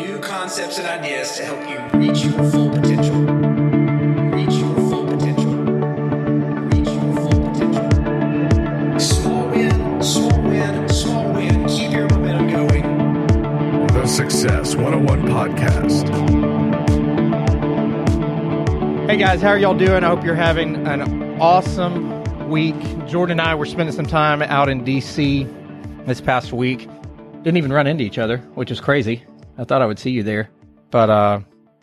new concepts and ideas to help you reach your full potential. Reach your full potential. Reach your full potential. Small win, small win, small win. Keep your momentum going. The Success 101 Podcast. Hey guys, how are y'all doing? I hope you're having an awesome week. Jordan and I were spending some time out in DC this past week. Didn't even run into each other, which is crazy. I thought I would see you there, but uh,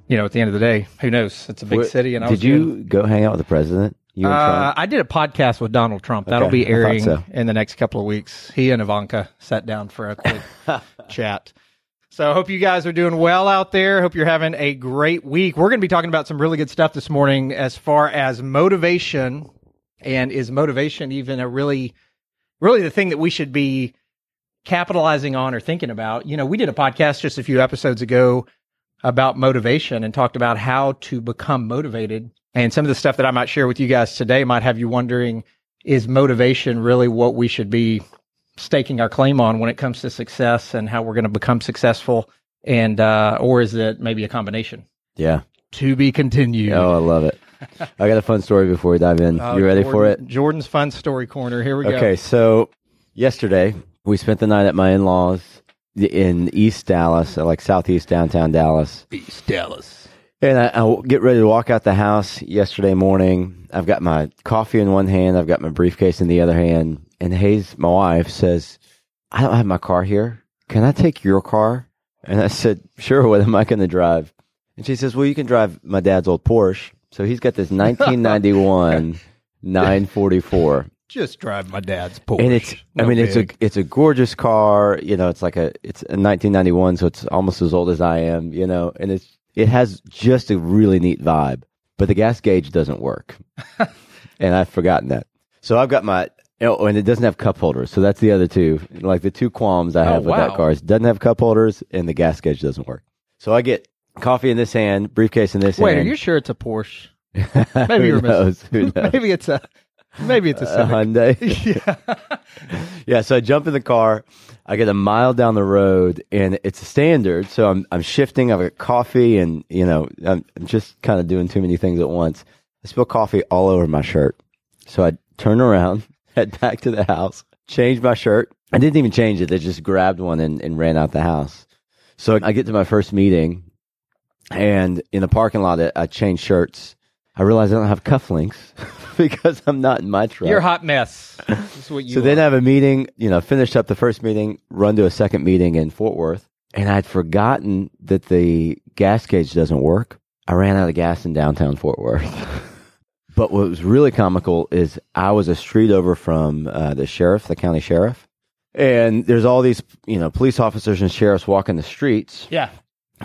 you know, at the end of the day, who knows? It's a big city, and I did you doing- go hang out with the president? You and Uh? I did a podcast with Donald Trump. That'll be airing so. in the next couple of weeks. He and Ivanka sat down for a quick chat. So I hope you guys are doing well out there. Hope you're having a great week. We're going to be talking about some really good stuff this morning as far as motivation and is motivation even a really really the thing that we should be capitalizing on or thinking about. You know, we did a podcast just a few episodes ago about motivation and talked about how to become motivated. And some of the stuff that I might share with you guys today might have you wondering is motivation really what we should be staking our claim on when it comes to success and how we're going to become successful? And, uh, or is it maybe a combination? yeah. To be continued. Oh, I love it. I got a fun story before we dive in. Uh, you ready for it? Jordan's fun story corner. Here we go. Okay, so yesterday we spent the night at my in-laws in East Dallas, uh, like southeast downtown Dallas. East Dallas. And I, I get ready to walk out the house yesterday morning. I've got my coffee in one hand, I've got my briefcase in the other hand, and Hayes, my wife, says, "I don't have my car here. Can I take your car?" And I said, "Sure. What am I going to drive?" And she says, "Well, you can drive my dad's old Porsche." So he's got this 1991 944 Just drive my dad's Porsche. and it's i No mean it's a it's a gorgeous car you know it's like a it's a 1991 so it's almost as old as i am you know and it's it has just a really neat vibe but the gas gauge doesn't work and i've forgotten that so i've got my oh, and it doesn't have cup holders so that's the other two like the two qualms i Oh, have with wow. that car is it doesn't have cup holders and the gas gauge doesn't work so i get coffee in this hand briefcase in this hand. Wait, are you sure it's a Porsche? Maybe you're knows? missing. Who knows? Maybe it's a. Maybe it's a a Civic. Hyundai. yeah. Yeah, so I jump in the car. I get a mile down the road, and it's a standard. So I'm I'm shifting. I've got coffee, and you know I'm, I'm just kind of doing too many things at once. I spill coffee all over my shirt. So I turn around, head back to the house, change my shirt. I didn't even change it. They just grabbed one and, and ran out the house. So I get to my first meeting, and in the parking lot, I- I change shirts. I realize I don't have cufflinks because I'm not in my truck. You're a hot mess. That's what you So then. I have a meeting, you know, finished up the first meeting, run to a second meeting in Fort Worth, and I'd forgotten that the gas gauge doesn't work. I ran out of gas in downtown Fort Worth. but what was really comical is I was a street over from uh, the sheriff, the county sheriff, and there's all these, you know, police officers and sheriffs walking the streets. yeah.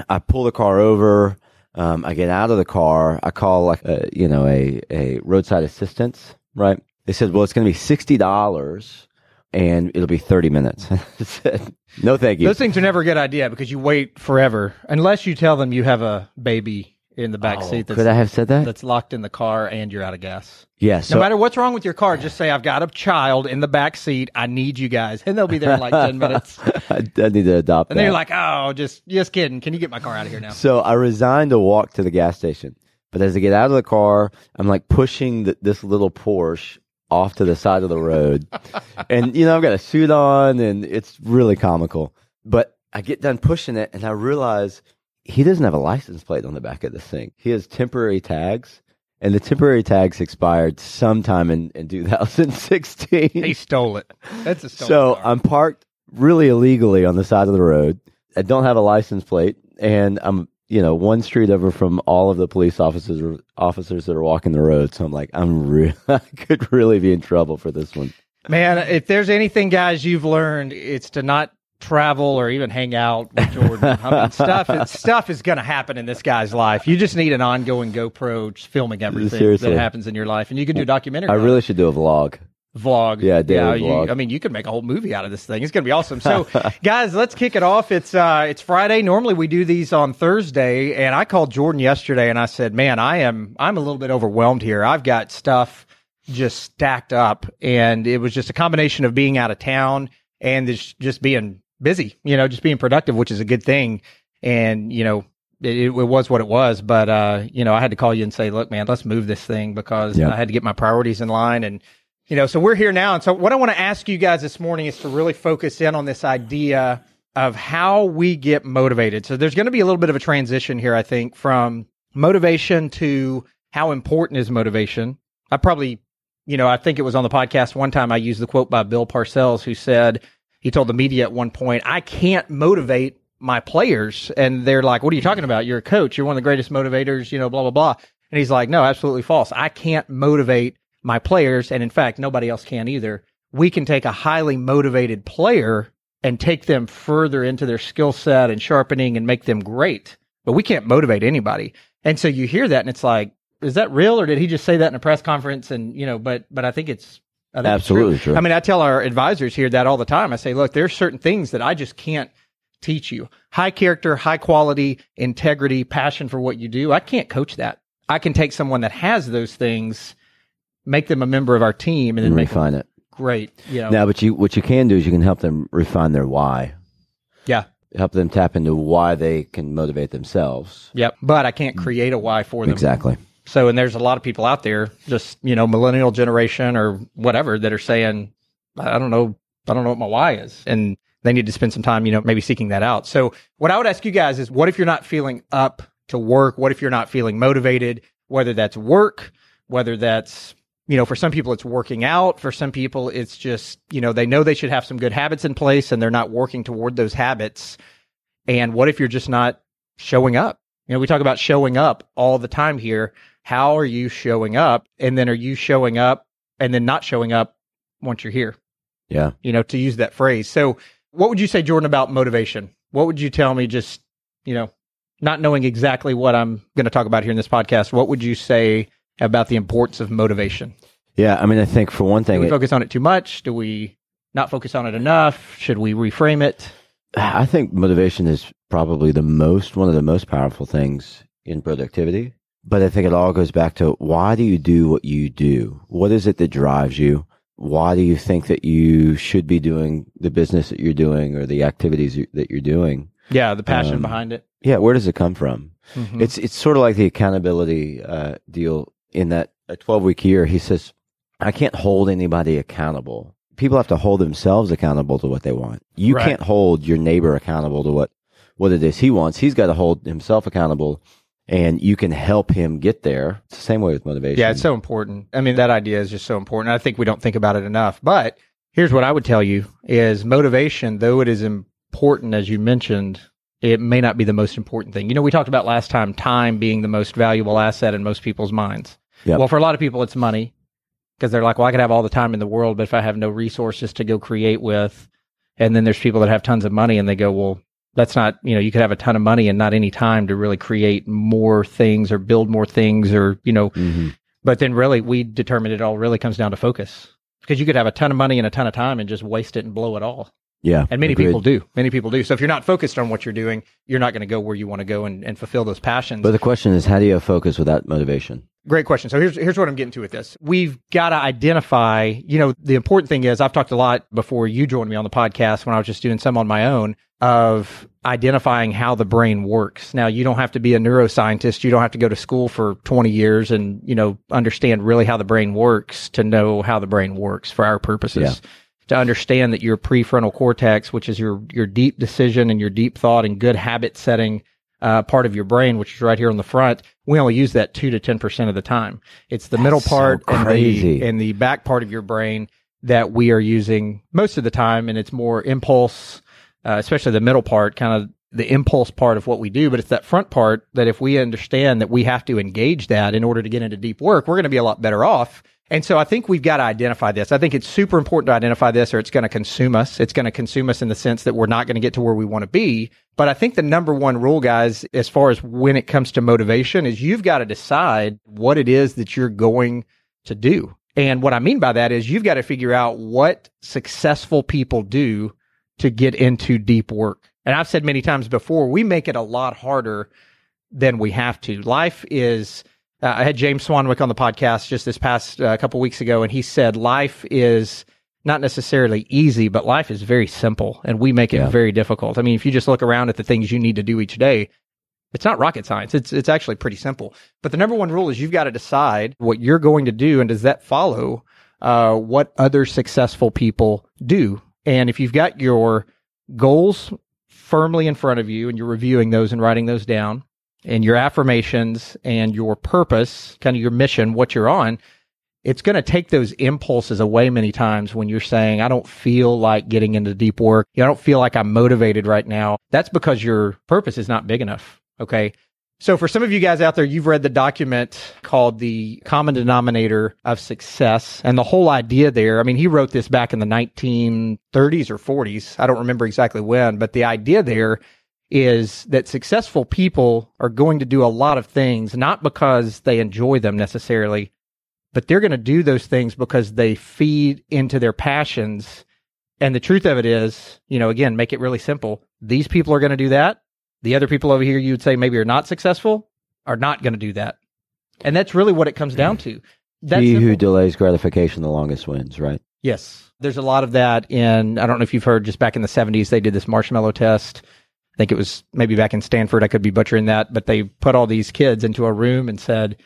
I pull the car over. Um, I get out of the car. I call like a, you know a a roadside assistance. Right? They said, well, it's going to be sixty dollars, and it'll be thirty minutes. I said, no, thank you. Those things are never a good idea because you wait forever unless you tell them you have a baby in the back seat oh, that's, Oh, Could I have said that? that's locked in the car and you're out of gas. yeah. So no matter what's wrong with your car, just say I've got a child in the back seat. I need you guys, and they'll be there in like ten minutes. I, I need to adopt. And that. you're like, oh, just just kidding. Can you get my car out of here now? So I resigned to walk to the gas station. But as I get out of the car, I'm like pushing th this little Porsche off to the side of the road. and, you know, I've got a suit on and it's really comical. But I get done pushing it and I realize he doesn't have a license plate on the back of this thing. He has temporary tags. And the temporary tags expired sometime in, in 2016. He stole it. That's a stolen So car. I'm parked really illegally on the side of the road. I don't have a license plate, and I'm you know one street over from all of the police officers officers that are walking the road. So I'm like, I'm re- I could really be in trouble for this one. Man, if there's anything, guys, you've learned, it's to not travel or even hang out with Jordan. I mean, stuff stuff is going to happen in this guy's life. You just need an ongoing GoPro just filming everything Seriously. that happens in your life, and you can do a documentary. I really it. should do a vlog. vlog. Yeah, daily you- vlog. I mean, you could make a whole movie out of this thing. It's going to be awesome. So, guys, let's kick it off. It's uh, it's Friday. Normally we do these on Thursday, and I called Jordan yesterday, and I said, "Man, I am I'm a little bit overwhelmed here. I've got stuff just stacked up, and it was just a combination of being out of town and this, just being busy. You know, just being productive, which is a good thing." and you know it, it was what it was. But uh, you know, I had to call you and say, look, man, let's move this thing because Yeah. I had to get my priorities in line and. You know, so we're here now. And so, what I want to ask you guys this morning is to really focus in on this idea of how we get motivated. So, there's going to be a little bit of a transition here, I think, from motivation to how important is motivation. I probably, you know, I think it was on the podcast one time I used the quote by Bill Parcells, who said, he told the media at one point, I can't motivate my players. And they're like, What are you talking about? You're a coach. You're one of the greatest motivators, you know, blah, blah, blah. And he's like, No, absolutely false. I can't motivate my players. And in fact, nobody else can either. We can take a highly motivated player and take them further into their skill set and sharpening and make them great. But we can't motivate anybody. And so you hear that and it's like, is that real or did he just say that in a press conference? And, you know, but, but I think it's, Absolutely true. I mean, I tell our advisors here that all the time. I say, look, there's certain things that I just can't teach you. High character, high quality, integrity, passion for what you do. I can't coach that. I can take someone that has those things, make them a member of our team and then and refine it. great. You know, Now, but you what you can do is you can help them refine their why. yeah. Help them tap into why they can motivate themselves. Yep. But I can't create a why for them. Exactly. So, and there's a lot of people out there, just, you know, millennial generation or whatever that are saying, I don't know, I don't know what my why is. And they need to spend some time, you know, maybe seeking that out. So what I would ask you guys is what if you're not feeling up to work? What if you're not feeling motivated? Whether that's work, whether that's, you know, for some people it's working out. For some people it's just, you know, they know they should have some good habits in place and they're not working toward those habits. And what if you're just not showing up? You know, we talk about showing up all the time here. How are you showing up? And then are you showing up and then not showing up once you're here? Yeah. You know, to use that phrase. So, what would you say, Jordan, about motivation? What would you tell me just, you know, not knowing exactly what I'm going to talk about here in this podcast? What would you say about the importance of motivation? Yeah. I mean, I think for one Do thing, we it- focus on it too much? Do we not focus on it enough? Should we reframe it? I think motivation is probably the most one of the most powerful things in productivity. But I think it all goes back to why do you do what you do? What is it that drives you? Why do you think that you should be doing the business that you're doing or the activities that you're doing? Yeah, the passion Um, behind it. Yeah, where does it come from? Mhm. It's it's sort of like the accountability uh, deal in that a 12 week year. He says, I can't hold anybody accountable. People have to hold themselves accountable to what they want. You Right. can't hold your neighbor accountable to what what it is he wants. He's got to hold himself accountable, and you can help him get there. It's the same way with motivation. Yeah, it's so important. I mean, that idea is just so important. I think we don't think about it enough. But here's what I would tell you is motivation, though it is important as you mentioned, it may not be the most important thing. You know, we talked about last time time being the most valuable asset in most people's minds. Yep. Well, for a lot of people it's money because they're like, well, I could have all the time in the world, but if I have no resources to go create with, and then there's people that have tons of money and they go, well, that's not, you know, you could have a ton of money and not any time to really create more things or build more things or, you know, Mhm. but then really we determined it all really comes down to focus because you could have a ton of money and a ton of time and just waste it and blow it all. Yeah, And many agreed. people do. Many people do. So if you're not focused on what you're doing, you're not going to go where you want to go and, and fulfill those passions. But the question is, how do you focus without motivation? Great question. So here's here's what I'm getting to with this. We've got to identify, you know, the important thing is I've talked a lot before you joined me on the podcast when I was just doing some on my own of identifying how the brain works. Now, you don't have to be a neuroscientist, you don't have to go to school for 20 years and, you know, understand really how the brain works to know how the brain works for our purposes. Yeah. To understand that your prefrontal cortex, which is your your deep decision and your deep thought and good habit setting uh, part of your brain, which is right here on the front, we only use that two to ten percent of the time. It's the middle so part and the and the back part of your brain that we are using most of the time, and it's more impulse, uh, especially the middle part, kind of the impulse part of what we do. But it's that front part that if we understand that we have to engage that in order to get into deep work, we're going to be a lot better off. And so I think we've got to identify this. I think it's super important to identify this or it's going to consume us. It's going to consume us in the sense that we're not going to get to where we want to be. But I think the number one rule, guys, as far as when it comes to motivation is you've got to decide what it is that you're going to do. And what I mean by that is you've got to figure out what successful people do to get into deep work. And I've said many times before, we make it a lot harder than we have to. Life is, uh, I had James Swanwick on the podcast just this past uh, couple weeks ago, and he said life is not necessarily easy, but life is very simple and we make it Yeah. very difficult. I mean, if you just look around at the things you need to do each day, it's not rocket science. It's it's actually pretty simple. But the number one rule is you've got to decide what you're going to do, and does that follow uh, what other successful people do? And if you've got your goals firmly in front of you, and you're reviewing those and writing those down, and your affirmations and your purpose, kind of your mission, what you're on, it's going to take those impulses away many times when you're saying, I don't feel like getting into deep work. I don't feel like I'm motivated right now. That's because your purpose is not big enough. Okay. So for some of you guys out there, you've read the document called The Common Denominator of Success. And the whole idea there, I mean, he wrote this back in the 1930s or 40s. I don't remember exactly when, but the idea there is that successful people are going to do a lot of things, not because they enjoy them necessarily, but they're going to do those things because they feed into their passions. And the truth of it is, you know, again, make it really simple. These people are going to do that. The other people over here, you would say maybe are not successful, are not going to do that. And that's really what it comes down to. That's he who delays gratification the longest wins, right? Yes. There's a lot of that in, I don't know if you've heard, just back in the 70s, they did this marshmallow test. I think it was maybe back in Stanford. I could be butchering that, but they put all these kids into a room and said,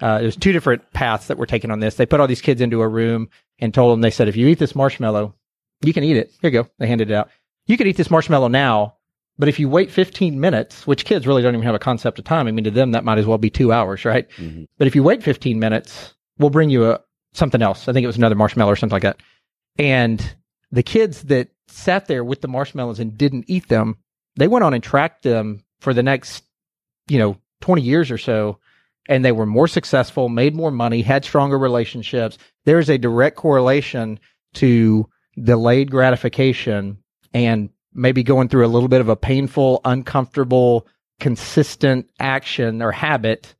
uh, there's two different paths that were taken on this. They put all these kids into a room and told them, they said, if you eat this marshmallow, you can eat it. Here you go. They handed it out. You can eat this marshmallow now, but if you wait 15 minutes, which kids really don't even have a concept of time. I mean, to them, that might as well be two hours, right? Mhm. But if you wait 15 minutes, we'll bring you a, something else. I think it was another marshmallow or something like that. And the kids that sat there with the marshmallows and didn't eat them, they went on and tracked them for the next, you know, 20 years or so. And they were more successful, made more money, had stronger relationships. There's a direct correlation to delayed gratification and maybe going through a little bit of a painful, uncomfortable, consistent action or habit,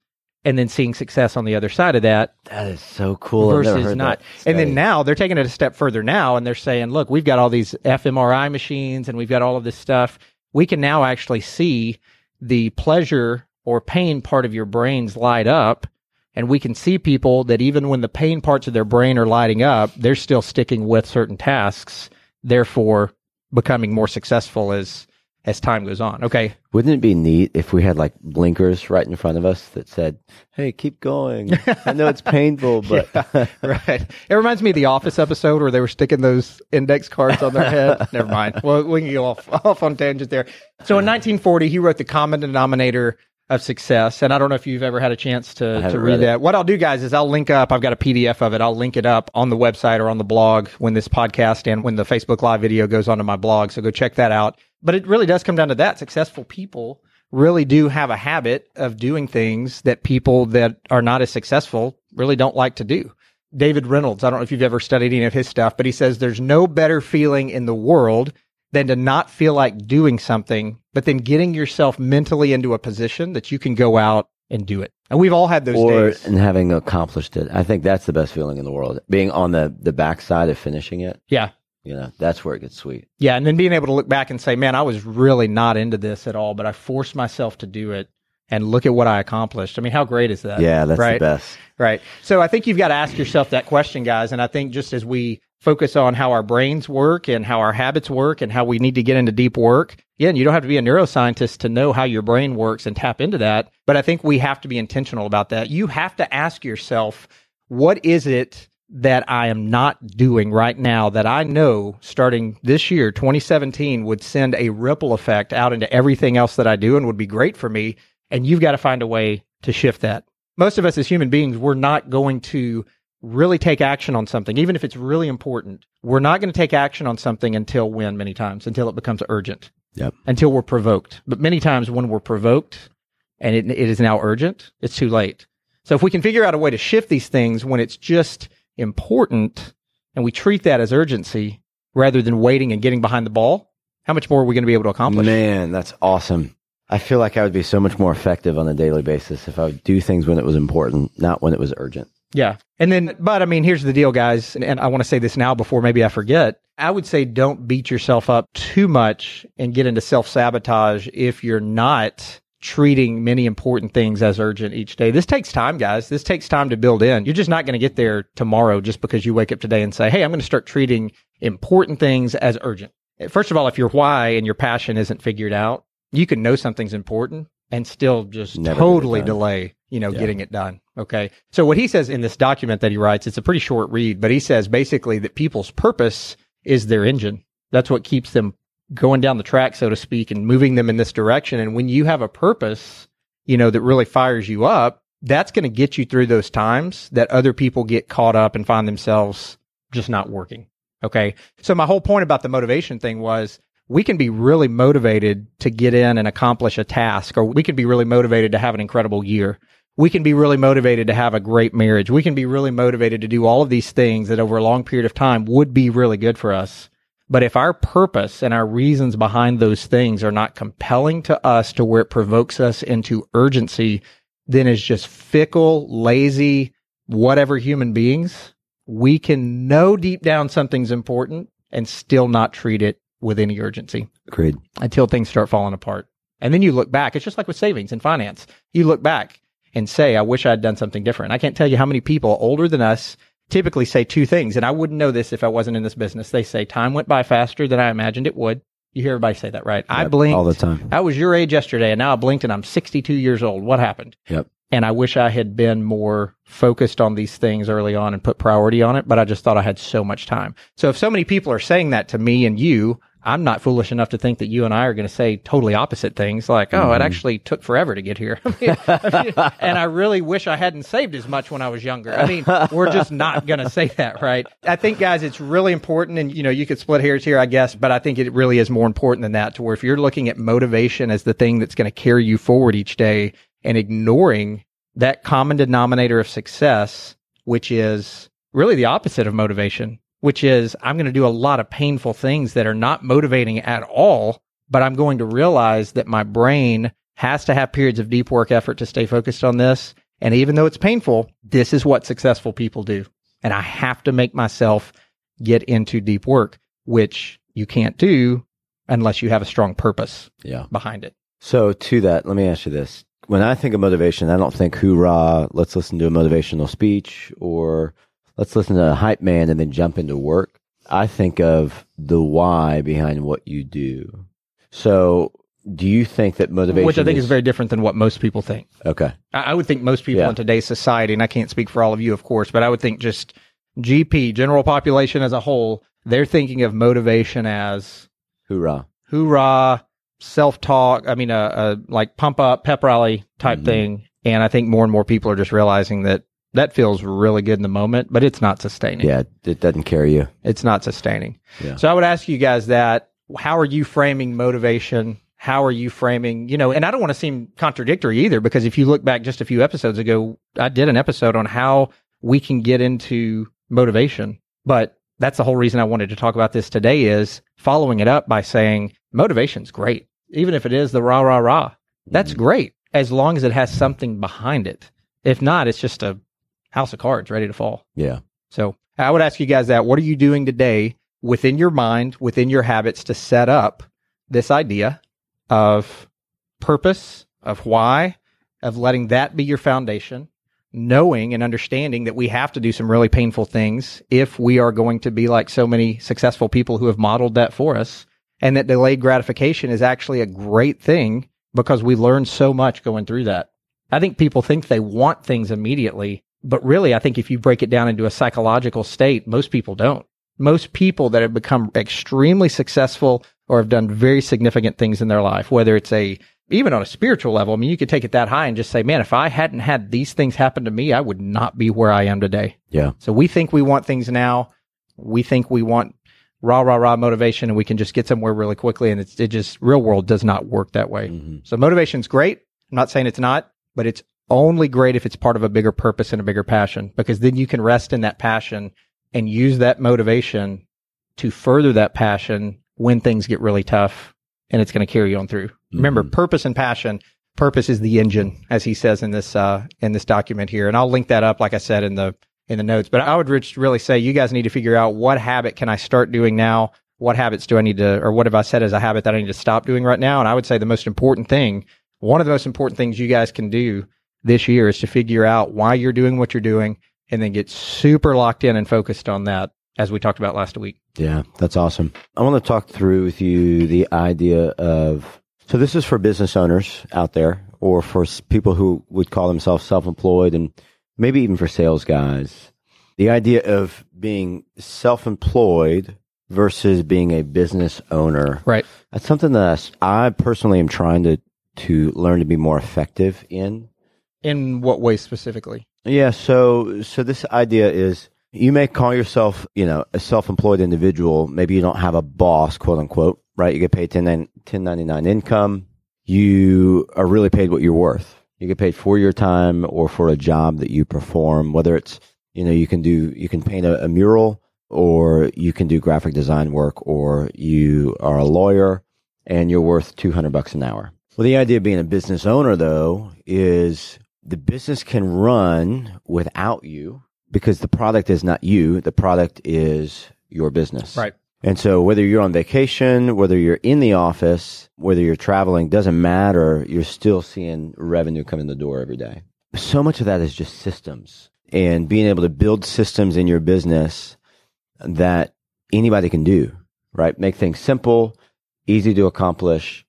and then seeing success on the other side of that That is so cool. Versus not. And then now they're taking it a step further now and they're saying, look, we've got all these fMRI machines and we've got all of this stuff. We can now actually see the pleasure or pain part of your brains light up. And we can see people that even when the pain parts of their brain are lighting up, they're still sticking with certain tasks, therefore becoming more successful as as time goes on. Okay. Wouldn't it be neat if we had like blinkers right in front of us that said, "Hey, keep going. I know it's painful, but right. It reminds me of the Office episode where they were sticking those index cards on their head. Never mind. Well, we can go off off on tangent there. So in 1940, he wrote the common denominator of success, and I don't know if you've ever had a chance to to read read that. What I'll do, guys, is I'll link up. I've got a PDF of it. I'll link it up on the website or on the blog when this podcast and when the Facebook Live video goes onto my blog. So go check that out. But it really does come down to that. Successful people really do have a habit of doing things that people that are not as successful really don't like to do. David Reynolds, I don't know if you've ever studied any of his stuff, but he says there's no better feeling in the world than to not feel like doing something, but then getting yourself mentally into a position that you can go out and do it. And we've all had those or days. and having accomplished it. I think that's the best feeling in the world. Being on the the backside of finishing it, Yeah. You know, that's where it gets sweet. Yeah. And then being able to look back and say, man, I was really not into this at all, but I forced myself to do it and look at what I accomplished. I mean, how great is that? Yeah, that's right? the best. Right. So I think you've got to ask yourself that question, guys. And I think just as we focus on how our brains work and how our habits work and how we need to get into deep work, again, you don't have to be a neuroscientist to know how your brain works and tap into that. But I think we have to be intentional about that. You have to ask yourself, what is it that I am not doing right now that I know starting this year, 2017, would send a ripple effect out into everything else that I do and would be great for me? And you've got to find a way to shift that most of us as human beings, we're not going to really take action on something, even if it's really important. We're not going to take action on something until when, many times, until it becomes urgent, Yep. until we're provoked. But many times when we're provoked and it, it is now urgent, it's too late. So if we can figure out a way to shift these things when it's just important and we treat that as urgency rather than waiting and getting behind the ball, how much more are we going to be able to accomplish? Man, that's awesome. I feel like I would be so much more effective on a daily basis if I would do things when it was important, not when it was urgent. Yeah. And then, but I mean, here's the deal, guys. And, and I want to say this now before maybe I forget. I would say don't beat yourself up too much and get into self sabotage if you're not treating many important things as urgent each day. This takes time, guys. This takes time to build in. You're just not going to get there tomorrow just because you wake up today and say, Hey, I'm going to start treating important things as urgent. First of all, if your why and your passion isn't figured out, you can know something's important and still just Never totally delay, you know, Yeah. getting it done. Okay. So what he says in this document that he writes, it's a pretty short read, but he says basically that people's purpose is their engine. That's what keeps them going down the track, so to speak, and moving them in this direction. And when you have a purpose, you know, that really fires you up, that's going to get you through those times that other people get caught up and find themselves just not working. Okay. So my whole point about the motivation thing was we can be really motivated to get in and accomplish a task, or we can be really motivated to have an incredible year. We can be really motivated to have a great marriage. We can be really motivated to do all of these things that over a long period of time would be really good for us. But if our purpose and our reasons behind those things are not compelling to us to where it provokes us into urgency, then it's just fickle, lazy, whatever human beings, we can know deep down something's important and still not treat it with any urgency Agreed. until things start falling apart. And then you look back. It's just like with savings and finance. You look back and say, I wish I'd done something different. I can't tell you how many people older than us typically say two things. And I wouldn't know this if I wasn't in this business. They say time went by faster than I imagined it would. You hear everybody say that, right? I blinked all the time. I was your age yesterday and now I blinked and I'm 62 years old. What happened? Yep. And I wish I had been more focused on these things early on and put priority on it, but I just thought I had so much time. So if so many people are saying that to me and you, I'm not foolish enough to think that you and I are going to say totally opposite things like, oh, it mm-hmm. actually took forever to get here. I mean, I mean, and I really wish I hadn't saved as much when I was younger. I mean, we're just not going to say that, right? I think, guys, it's really important. And, you know, you could split hairs here, I guess, but I think it really is more important than that to where if you're looking at motivation as the thing that's going to carry you forward each day and ignoring that common denominator of success, which is really the opposite of motivation, which is I'm going to do a lot of painful things that are not motivating at all, but I'm going to realize that my brain has to have periods of deep work effort to stay focused on this. And even though it's painful, this is what successful people do. And I have to make myself get into deep work, which you can't do unless you have a strong purpose Yeah. behind it. So to that, let me ask you this. When I think of motivation, I don't think hoorah, let's listen to a motivational speech or let's listen to a hype man and then jump into work. I think of the why behind what you do. So do you think that motivation Which I think is very different than what most people think. Okay. I I would think most people Yeah. in today's society, and I can't speak for all of you, of course, but I would think just GP, general population as a whole, they're thinking of motivation as Hoorah. hoorah, self talk. I mean, a, a like pump up, pep rally type Mhm. thing. And I think more and more people are just realizing that that feels really good in the moment, but it's not sustaining. Yeah, it doesn't carry you. It's not sustaining. Yeah. So I would ask you guys that. How are you framing motivation? How are you framing, you know, and I don't want to seem contradictory either, because if you look back just a few episodes ago, I did an episode on how we can get into motivation. But that's the whole reason I wanted to talk about this today is following it up by saying motivation's great. Even if it is the rah, rah, rah, that's mm-hmm. great as long as it has something behind it. If not, it's just a house of cards ready to fall. Yeah. So I would ask you guys that. What are you doing today within your mind, within your habits to set up this idea of purpose, of why, of letting that be your foundation, knowing and understanding that we have to do some really painful things if we are going to be like so many successful people who have modeled that for us, and that delayed gratification is actually a great thing because we learn so much going through that. I think people think they want things immediately, but really, I think if you break it down into a psychological state, most people don't. Most people that have become extremely successful or have done very significant things in their life, whether it's a, even on a spiritual level, I mean, you could take it that high and just say, man, if I hadn't had these things happen to me, I would not be where I am today. Yeah. So we think we want things now. We think we want rah, rah, rah motivation and we can just get somewhere really quickly. And it's, it just, real world does not work that way. Mhm. So motivation's great. I'm not saying it's not, but it's only great if it's part of a bigger purpose and a bigger passion because then you can rest in that passion and use that motivation to further that passion when things get really tough and it's going to carry you on through. Remember, Mhm. purpose and passion. Purpose is the engine, as he says in this uh, in this document here, and I'll link that up, like I said in the in the notes. But I would really say you guys need to figure out what habit can I start doing now. What habits do I need to, or what have I said as a habit that I need to stop doing right now? And I would say the most important thing one of the most important things you guys can do this year is to figure out why you're doing what you're doing and then get super locked in and focused on that as we talked about last week. Yeah, that's awesome. I want to talk through with you the idea of so this is for business owners out there or for people who would call themselves self-employed and maybe even for sales guys. The idea of being self-employed versus being a business owner. Right. That's something that I personally am trying to to learn to be more effective in. In what way specifically? Yeah, so so this idea is you may call yourself, you know, a self-employed individual. Maybe you don't have a boss, quote unquote, right? You get paid 10, 1099 income. You are really paid what you're worth. You get paid for your time or for a job that you perform, whether it's, you know, you can do, you can paint a, a mural or you can do graphic design work or you are a lawyer and you're worth 200 bucks an hour. Well, the idea of being a business owner though is the business can run without you because the product is not you. The product is your business. Right. And so whether you're on vacation, whether you're in the office, whether you're traveling, doesn't matter. You're still seeing revenue come in the door every day. So much of that is just systems and being able to build systems in your business that anybody can do, right? Make things simple, easy to accomplish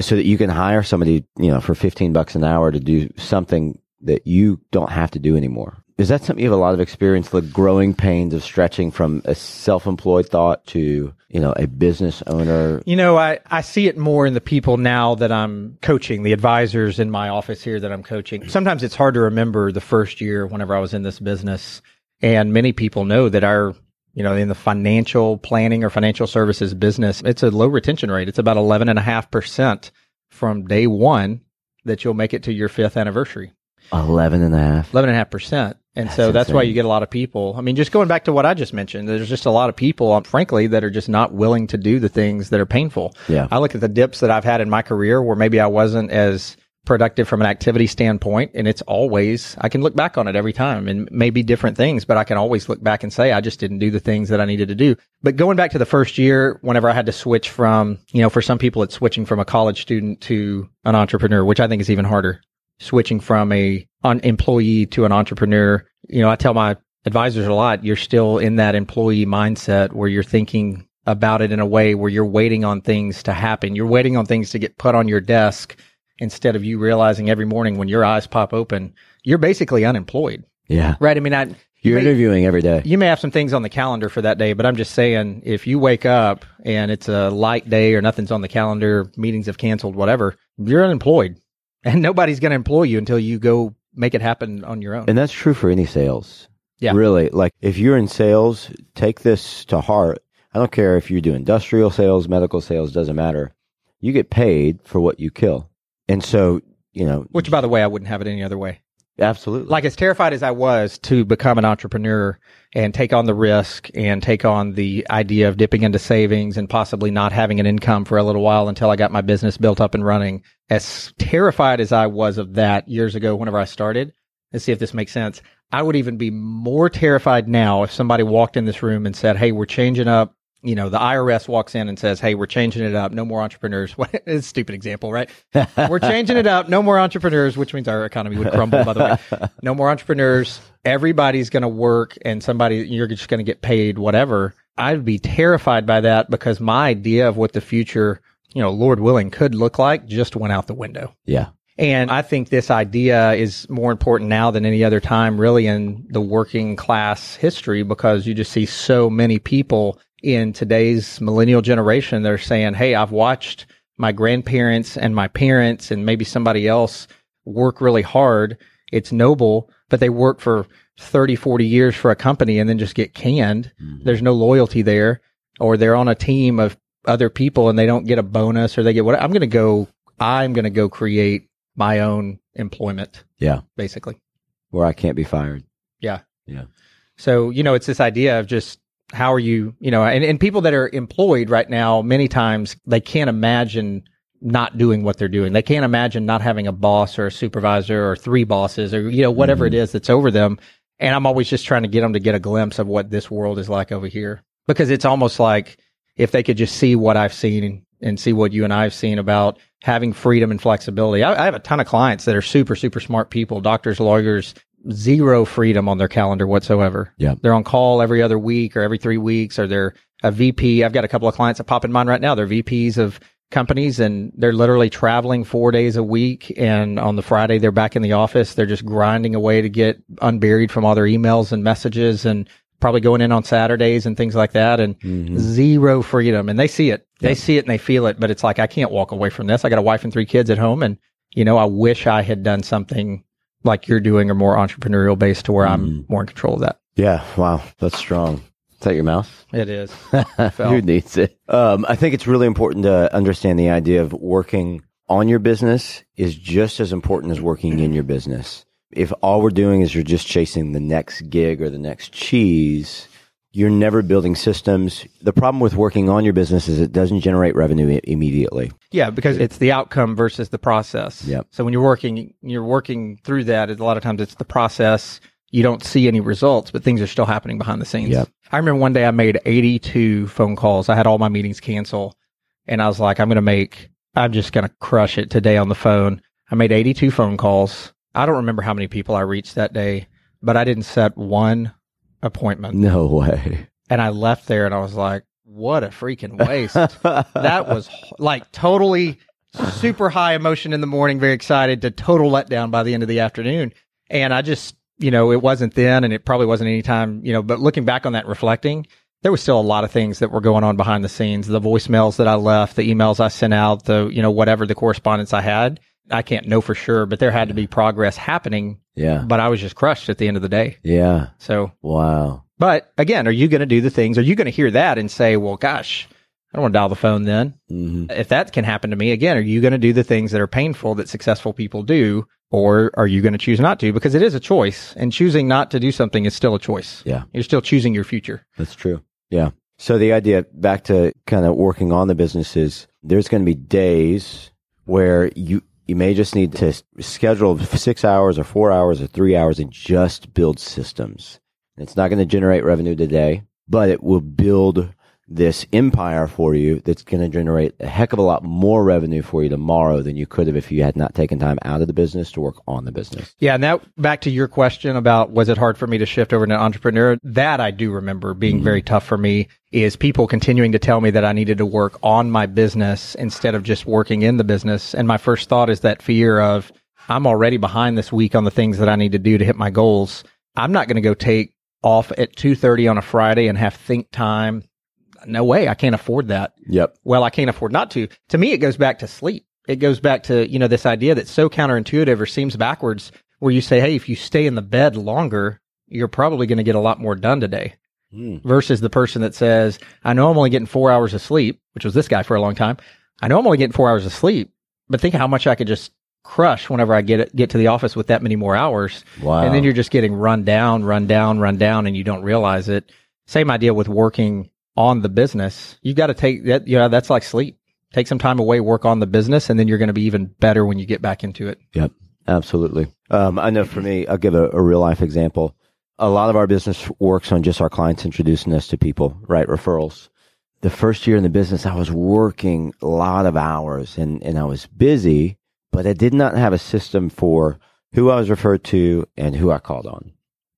so that you can hire somebody, you know, for 15 bucks an hour to do something that you don't have to do anymore. Is that something you have a lot of experience, the growing pains of stretching from a self-employed thought to, you know, a business owner? You know, I, I see it more in the people now that I'm coaching, the advisors in my office here that I'm coaching. Sometimes it's hard to remember the first year whenever I was in this business. And many people know that our, you know, in the financial planning or financial services business, it's a low retention rate. It's about 11.5% from day one that you'll make it to your fifth anniversary. 11 and a half. 11.5%. And so That's that's why you get a lot of people. I mean, just going back to what I just mentioned, there's just a lot of people, um, frankly, that are just not willing to do the things that are painful. Yeah. I look at the dips that I've had in my career where maybe I wasn't as productive from an activity standpoint. And it's always, I can look back on it every time and maybe different things, but I can always look back and say, I just didn't do the things that I needed to do. But going back to the first year, whenever I had to switch from, you know, for some people, it's switching from a college student to an entrepreneur, which I think is even harder switching from a an employee to an entrepreneur. You know, I tell my advisors a lot, you're still in that employee mindset where you're thinking about it in a way where you're waiting on things to happen. You're waiting on things to get put on your desk instead of you realizing every morning when your eyes pop open, you're basically unemployed. Yeah. Right? I mean, I You're may- interviewing every day. you may have some things on the calendar for that day, but I'm just saying if you wake up and it's a light day or nothing's on the calendar, meetings have canceled, whatever, you're unemployed. And nobody's going to employ you until you go make it happen on your own. And that's true for any sales. Yeah. Really. Like if you're in sales, take this to heart. I don't care if you do industrial sales, medical sales, doesn't matter. You get paid for what you kill. And so, you know, Which, by the way, I wouldn't have it any other way. Absolutely. Like as terrified as I was to become an entrepreneur and take on the risk and take on the idea of dipping into savings and possibly not having an income for a little while until I got my business built up and running, as terrified as I was of that years ago whenever I started, let's see if this makes sense. I would even be more terrified now if somebody walked in this room and said, Hey, we're changing up. You know, the IRS walks in and says, Hey, we're changing it up. No more entrepreneurs. What it's a stupid example, right? we're changing it up. No more entrepreneurs, which means our economy would crumble, by the way. No more entrepreneurs. Everybody's going to work and somebody, you're just going to get paid, whatever. I'd be terrified by that because my idea of what the future, you know, Lord willing could look like just went out the window. yeah. And I think this idea is more important now than any other time, really, in the working class history, because you just see so many people in today's millennial generation they're saying, Hey, I've watched my grandparents and my parents and maybe somebody else work really hard. It's noble, but they work for 30, 40 years for a company and then just get canned. Mm-hmm. There's no loyalty there, or they're on a team of other people and they don't get a bonus or they get what I'm going to go, I'm going to go create my own employment, Yeah. basically. Where I can't be fired. Yeah. Yeah. So, you know, it's this idea of just how are you, you know, and, and people that are employed right now, many times they can't imagine not doing what they're doing. They can't imagine not having a boss or a supervisor or three bosses or, you know, whatever it mm-hmm. is that's over them. And I'm always just trying to get them to get a glimpse of what this world is like over here because it's almost like if they could just see what I've seen and see what you and I have seen about having freedom and flexibility. I, I have a ton of clients that are super, super smart people, doctors, lawyers, zero freedom on their calendar whatsoever. Yeah. They're on call every other week or every three weeks, or they're a VP. I've got a couple of clients that pop in mind right now. They're VPs of companies and they're literally traveling four days a week. And on the Friday, they're back in the office. They're just grinding away to get unburied from all their emails and messages and probably going in on Saturdays and things like that and mm-hmm. zero freedom. And they see it. They see it and they feel it, but it's like, I can't walk away from this. I got a wife and three kids at home. And, you know, I wish I had done something like you're doing or more entrepreneurial based to where I'm more in control of that. Yeah. Wow. That's strong. Is that your mouse? It is. Who needs it? Um, I think it's really important to understand the idea of working on your business is just as important as working in your business. If all we're doing is you're just chasing the next gig or the next cheese, you're never building systems. The problem with working on your business is it doesn't generate revenue i- immediately. Yeah, because it's the outcome versus the process. Yep. So when you're working, you're working through that. A lot of times it's the process. You don't see any results, but things are still happening behind the scenes. Yep. I remember one day I made 82 phone calls. I had all my meetings cancel and I was like, I'm going to make, I'm just going to crush it today on the phone. I made 82 phone calls. I don't remember how many people I reached that day, but I didn't set one appointment. No way. And I left there and I was like, what a freaking waste. that was like totally super high emotion in the morning, very excited to total letdown by the end of the afternoon. And I just, you know, it wasn't then and it probably wasn't any time, you know, but looking back on that, reflecting, there was still a lot of things that were going on behind the scenes. The voicemails that I left, the emails I sent out, the, you know, whatever the correspondence I had. I can't know for sure, but there had to be progress happening, Yeah. but I was just crushed at the end of the day. Yeah. So Wow. but again, are you going to do the things? Are you going to hear that and say, well, gosh, I don't want to dial the phone then? hmm If that can happen to me, again, are you going to do the things that are painful that successful people do? Or are you going to choose not to? Because it is a choice and choosing not to do something is still a choice. Yeah. You're still choosing your future. That's true. Yeah. So the idea back to kind of working on the business is there's going to be days where you you may just need to schedule six hours or four hours or three hours and just build systems. It's not going to generate revenue today, but it will build this empire for you that's going to generate a heck of a lot more revenue for you tomorrow than you could have if you had not taken time out of the business to work on the business. Yeah. And that back to your question about was it hard for me to shift over to an entrepreneur? That I do remember being mm-hmm. very tough for me is people continuing to tell me that I needed to work on my business instead of just working in the business. And my first thought is that fear of I'm already behind this week on the things that I need to do to hit my goals. I'm not going to go take off at 2:30 on a Friday and have think time. No way. I can't afford that Yep. well, I can't afford not to. To me, it goes back to sleep. It goes back to, you know, this idea that's so counterintuitive or seems backwards where you say, Hey, if you stay in the bed longer, you're probably going to get a lot more done today Mm. versus the person that says, I know I'm only getting four hours of sleep, which was this guy for a long time. I know I'm only getting four hours of sleep, but think how much I could just crush whenever I get it, get to the office with that many more hours. Wow. And then you're just getting run down, run down, run down, and you don't realize it. Same idea with working on the business. you've got to take that, you know, that's like sleep. Take some time away, work on the business, and then you're going to be even better when you get back into it. Yep, absolutely. Um, I know for me, I'll give a, a real life example. A lot of our business works on just our clients introducing us to people, right? Referrals. The first year in the business, I was working a lot of hours and, and I was busy, but I did not have a system for who I was referred to and who I called on.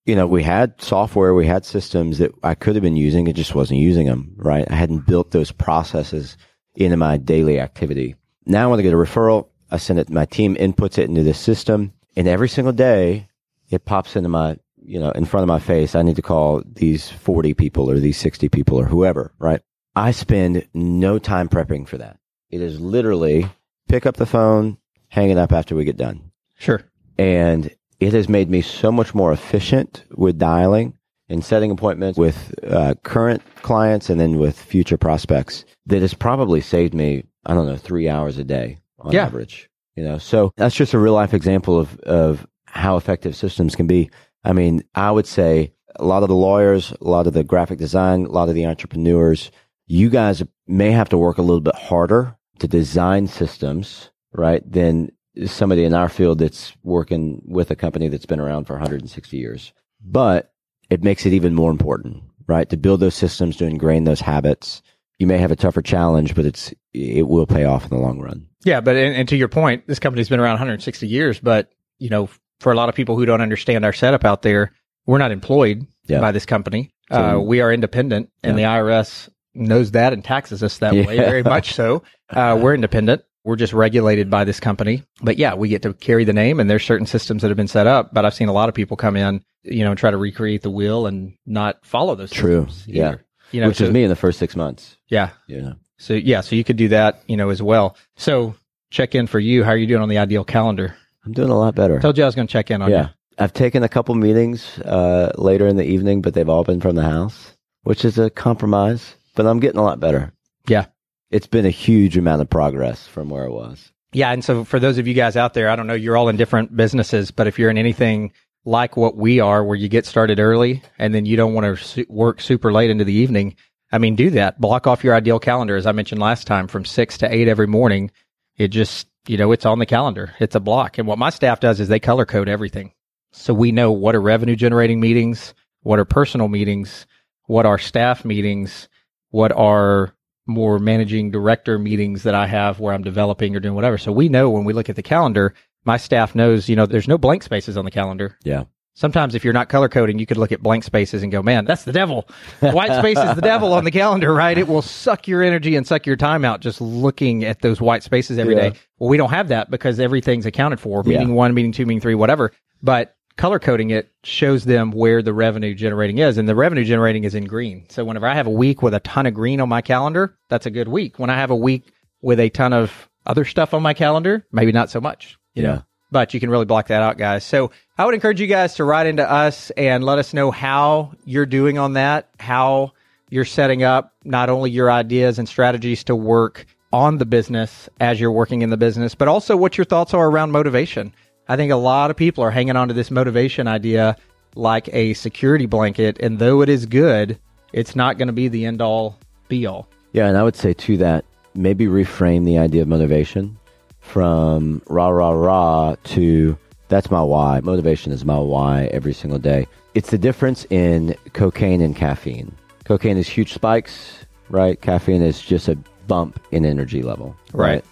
You know, we had software, we had systems that I could have been using. It just wasn't using them, right? I hadn't built those processes into my daily activity. Now when I get a referral, I send it, my team inputs it into the system and every single day it pops into my, you know, in front of my face. I need to call these 40 people or these 60 people or whoever, right? I spend no time prepping for that. It is literally pick up the phone, hang it up after we get done. Sure. And it has made me so much more efficient with dialing and setting appointments with uh, current clients and then with future prospects that has probably saved me, I don't know, three hours a day on Yeah. average. You know, so that's just a real life example of, of how effective systems can be. I mean, I would say a lot of the lawyers, a lot of the graphic design, a lot of the entrepreneurs, you guys may have to work a little bit harder to design systems, right? Than somebody in our field that's working with a company that's been around for 160 years. But it makes it even more important, right? To build those systems, to ingrain those habits. You may have a tougher challenge, but it's it will pay off in the long run. Yeah, but and, and to your point, this company's been around 160 years, but you know, for a lot of people who don't understand our setup out there, we're not employed Yeah. by this company. So- uh, we are independent, and the IRS knows that and taxes us that way, very much so. Uh, we're independent. We're just regulated by this company. But yeah, we get to carry the name, and there's certain systems that have been set up. But I've seen a lot of people come in, you know, and try to recreate the wheel and not follow those. True. Yeah. either. You know, Which so, is me in the first six months. Yeah. Yeah. So yeah, so you could do that, you know, as well. So check in for you. How are you doing on the ideal calendar? I'm doing a lot better. I Told you I was going to check in on yeah. you. I've taken a couple meetings uh, later in the evening, but they've all been from the house, which is a compromise. But I'm getting a lot better. Yeah. It's been a huge amount of progress from where it was. Yeah, and so for those of you guys out there, I don't know, you're all in different businesses, but if you're in anything like what we are, where you get started early and then you don't want to su- work super late into the evening, I mean, do that. Block off your ideal calendar, as I mentioned last time, from six to eight every morning. It just, you know, it's on the calendar. It's a block. And what my staff does is they color code everything. So we know what are revenue generating meetings, what are personal meetings, what are staff meetings, what are more managing director meetings that I have where I'm developing or doing whatever. So we know when we look at the calendar, my staff knows, you know, there's no blank spaces on the calendar. Yeah. Sometimes if you're not color coding, you could look at blank spaces and go, man, that's the devil. White space is the devil on the calendar, right? It will suck your energy and suck your time out just looking at those white spaces every day. Yeah. Well, we don't have that because everything's accounted for. Yeah. Meeting one, meeting two, meeting three, whatever. But color coding it shows them where the revenue generating is. And the revenue generating is in green. So whenever I have a week with a ton of green on my calendar, that's a good week. When I have a week with a ton of other stuff on my calendar, maybe not so much. You Yeah. know? But you can really block that out, guys. So I would encourage you guys to write into us and let us know how you're doing on that, how you're setting up not only your ideas and strategies to work on the business as you're working in the business, but also what your thoughts are around motivation. I think a lot of people are hanging on to this motivation idea like a security blanket. And though it is good, it's not going to be the end all be all. Yeah, and I would say to that, maybe reframe the idea of motivation from rah rah rah to that's my why. Motivation is my why every single day. It's the difference in cocaine and caffeine. Cocaine is huge spikes, right? Caffeine is just a bump in energy level, Right.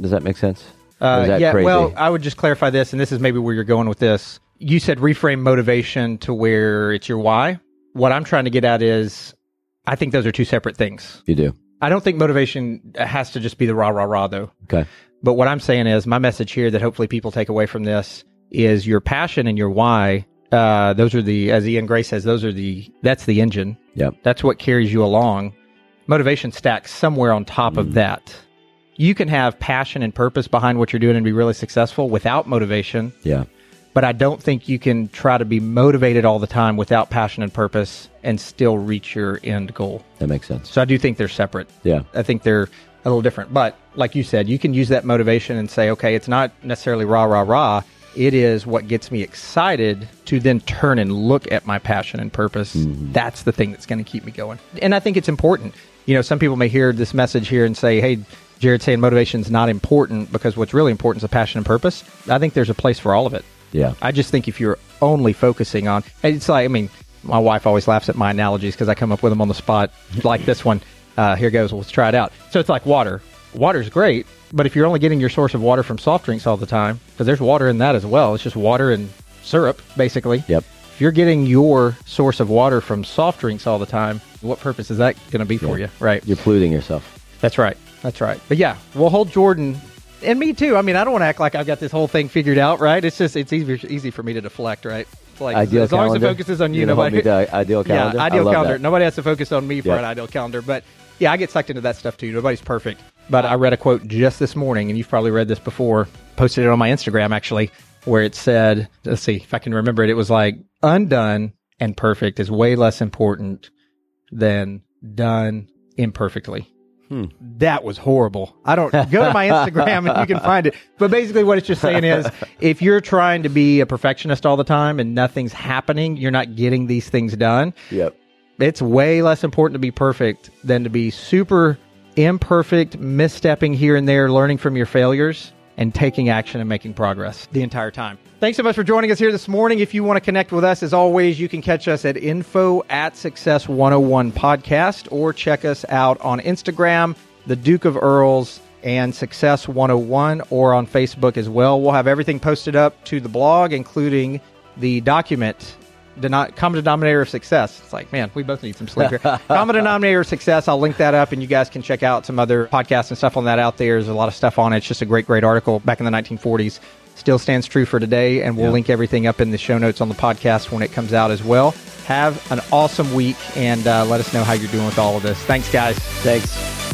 Does that make sense? Uh, yeah, crazy? well, I would just clarify this, and this is maybe where you're going with this. You said reframe motivation to where it's your why. What I'm trying to get at is, I think those are two separate things. you do. I don't think motivation has to just be the rah rah rah though. Okay. But what I'm saying is, my message here that hopefully people take away from this is your passion and your why. Uh, those are the, as E.N. Gray says, those are the, that's the engine. Yep. That's what carries you along. Motivation stacks somewhere on top Mm. of that. You can have passion and purpose behind what you're doing and be really successful without motivation, Yeah. but I don't think you can try to be motivated all the time without passion and purpose and still reach your end goal. That makes sense. So I do think they're separate. Yeah. I think they're a little different. But like you said, you can use that motivation and say, okay, it's not necessarily rah, rah, rah. It is what gets me excited to then turn and look at my passion and purpose. Mm-hmm. That's the thing that's going to keep me going. And I think it's important. You know, some people may hear this message here and say, hey, Jared's saying motivation is not important because what's really important is a passion and purpose. I think there's a place for all of it. Yeah. I just think if you're only focusing on, it's like, I mean, my wife always laughs at my analogies because I come up with them on the spot, like this one. Uh, here goes. Let's try it out. So it's like water. Water's great, but if you're only getting your source of water from soft drinks all the time, because there's water in that as well, it's just water and syrup, basically. Yep. If you're getting your source of water from soft drinks all the time, what purpose is that going to be for Yeah. you? Right. You're polluting yourself. That's right. That's right. But yeah, we'll hold Jordan and me too. I mean, I don't want to act like I've got this whole thing figured out, right? It's just it's easy easy for me to deflect, right? Like Ideal as long as the focus is on you, hold nobody. ideal calendar. Yeah, ideal calendar. that. Nobody has to focus on me for Yeah. an ideal calendar, but yeah, I get sucked into that stuff too. Nobody's perfect. But I read a quote just this morning, and you've probably read this before. Posted it on my Instagram actually, where it said, "Let's see if I can remember it." It was like, "Undone and perfect is way less important than done imperfectly." Hmm. That was horrible. I don't go to my Instagram and you can find it. But basically, what it's just saying is if you're trying to be a perfectionist all the time and nothing's happening, you're not getting these things done. Yep. It's way less important to be perfect than to be super imperfect, misstepping here and there, learning from your failures, and taking action and making progress the entire time. Thanks so much for joining us here this morning. If you want to connect with us, as always, you can catch us at info at success 101 podcast or check us out on Instagram. the Duke of Earls, and Success 101, or on Facebook as well. We'll have everything posted up to the blog, including the document Deno- common denominator of success. It's like, man, we both need some sleep here. common denominator of success. I'll link that up, and you guys can check out some other podcasts and stuff on that out there. There's a lot of stuff on it. It's just a great, great article back in the 1940s. Still stands true for today, and we'll Yeah. link everything up in the show notes on the podcast when it comes out as well. Have an awesome week, and uh, let us know how you're doing with all of this. Thanks, guys. Thanks.